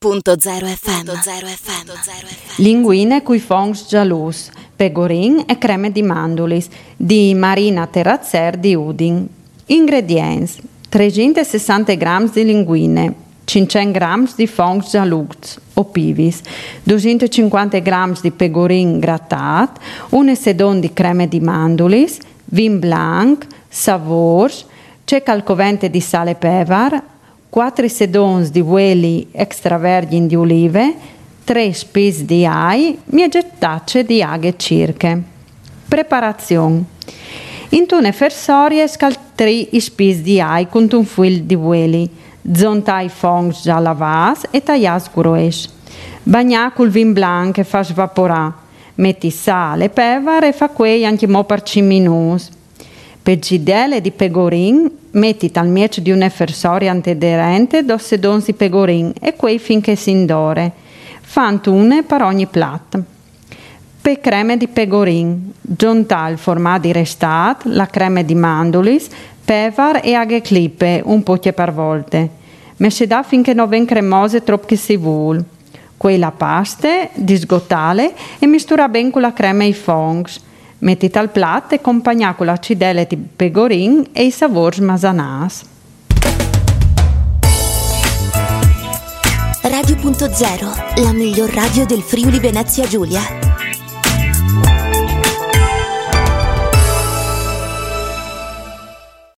Radio.0 FM. FM. Linguine cui fongs gialus, pegorin e creme di mandulis di Marina Terrazzer di Udin. Ingredients: 360 g di linguine, 500 g di fongs gialuz o pivis, 250 g di pegorin grattat, un sedon di creme di mandulis, vin blanc, savors, c'è calcovente di sale pevar, 4 sedons di ueli extravergini di olive, 3 spis di ai, miegettacce di aghe cirche. Preparazione. In tune fersorie scaltri i spis di ai con un fil di ueli, zontai fongs già lavas e taglias grues. Bagna col vin blanc e fa svaporà. Metti sale, pevar e fa quei anche mo per 5 minuti. Per gidele di pegorin metti al miec di un effersorio antederente dos sedons di pegorin e quei finché si indore. Fantune per ogni plat. Per creme di pegorin, giunta il formato di restat, la creme di mandulis, pevar e aghe clippe, un po' per volte. Messe da finché non ven cremose troppo che si vuol. Quella paste, disgotale e mistura ben con la crema e i fongs Mettete al piatto e accompagnate con l'acidele di pegorin e i sapori masanàs. Radio.0, la miglior radio del Friuli Venezia Giulia.